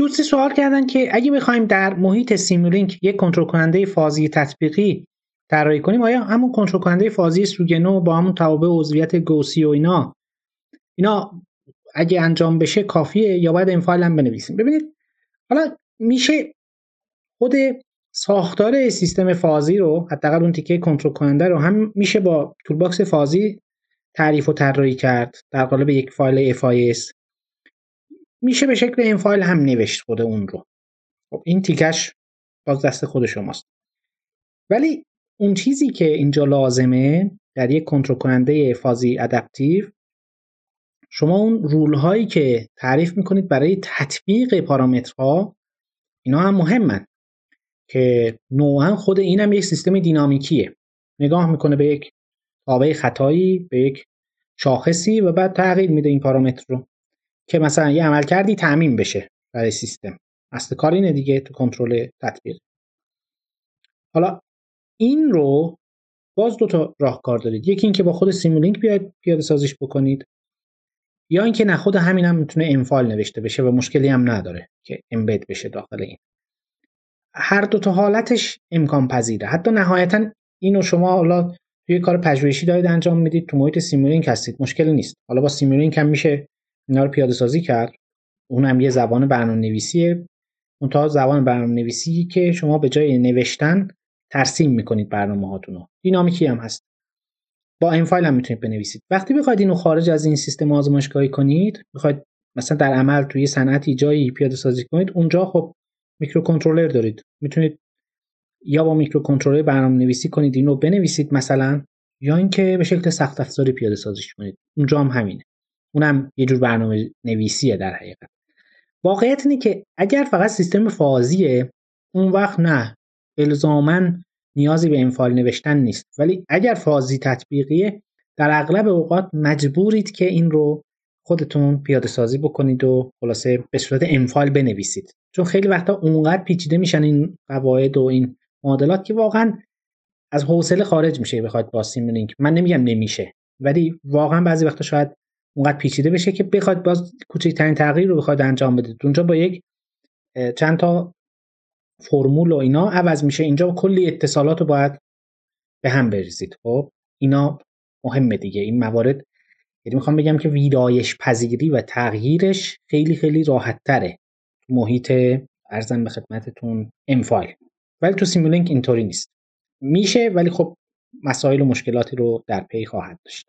دوستی سوال کردن که اگه بخوایم در محیط Simulink یک کنترل کننده فازی تطبیقی طراحی کنیم آیا همون کنترل کننده فازی Sugeno با همون توابع عضویت گاوسی و اینا اینا اگه انجام بشه کافیه یا باید M فایل هم بنویسیم؟ ببینید حالا میشه خود ساختار سیستم فازی رو حداقل اون تیکه کنترل کننده رو هم میشه با toolbox فازی تعریف و طراحی کرد در قالب یک فایل FIS میشه به شکل این فایل هم نوشت خود اون رو. خب این تیکش باز دست خود شماست. ولی اون چیزی که اینجا لازمه در یک کنترل کننده فازی ادپتیو شما اون رول هایی که تعریف می‌کنید برای تطبیق پارامترها اینا هم مهمن که نوعا خود این هم یک سیستم دینامیکیه. نگاه می‌کنه به یک تابع خطایی به یک شاخصی و بعد تغییر میده این پارامتر رو. که مثلا یه عمل کردی تعمین بشه برای سیستم. اصل کار اینه دیگه تو کنترل تطبیق. حالا این رو باز دو تا راهکار دارید. یکی اینکه با خود سیمولینک بیاید پیاده سازیش بکنید یا اینکه نه خود همین هم می‌تونه انفال نوشته بشه و مشکلی هم نداره که امبد بشه داخل این. هر دو تا حالتش امکان پذیره. حتی نهایتا اینو شما حالا توی کار پژوهشی دارید انجام می‌دید. تو محیط سیمولینک هستید. مشکلی نیست. حالا با سیمولینک هم میشه اینا رو پیاده سازی کرد. اونم یه زبان برنامه نویسیه اون زبان برنامه نویسی که شما به جای نوشتن ترسیم می‌کنید برنامه هاتون رو. دینامیکی هم هست. با این فایل هم می‌تونید بنویسید. وقتی بخواید اینو خارج از این سیستم آزمایشگاهی کنید بخواید مثلا در عمل توی صنعتی جایی پیاده سازی کنید اونجا خب میکروکنترلر دارید. می‌تونید یا با میکروکنترلر برنامه نویسی کنید اینو بنویسید مثلا یا اینکه به شکل سخت افزاری پیاده سازیش کنید. اونجا هم همینه. اونم یه جور برنامه نویسیه در حقیقت. واقعیت اینه که اگر فقط سیستم فازیه اون وقت نه. الزاما نیازی به این فایل نوشتن نیست. ولی اگر فازی تطبیقیه در اغلب اوقات مجبورید که این رو خودتون پیاده سازی بکنید و خلاصه به صورت انفایل بنویسید. چون خیلی وقتا اونقدر پیچیده میشن این قواعد و این معادلات که واقعا از حوصله خارج میشه بخواید با سیمولینک. من نمیگم نمیشه ولی واقعا بعضی وقتا شاید اونقدر پیچیده بشه که بخواد باز کوچکترین تغییر رو بخواد انجام بدید اونجا با یک چند تا فرمول و اینا عوض میشه. اینجا کلی اتصالات رو باید به هم بریزید. خب اینا مهمه دیگه. این موارد یعنی می‌خوام بگم که ویرایش پذیری و تغییرش خیلی خیلی راحت تره محیط ارزم به خدمتتون انفایل ولی تو سیمولینک اینطوری نیست. میشه ولی خب مسائل و مشکلاتی رو در پی خواهد داشت.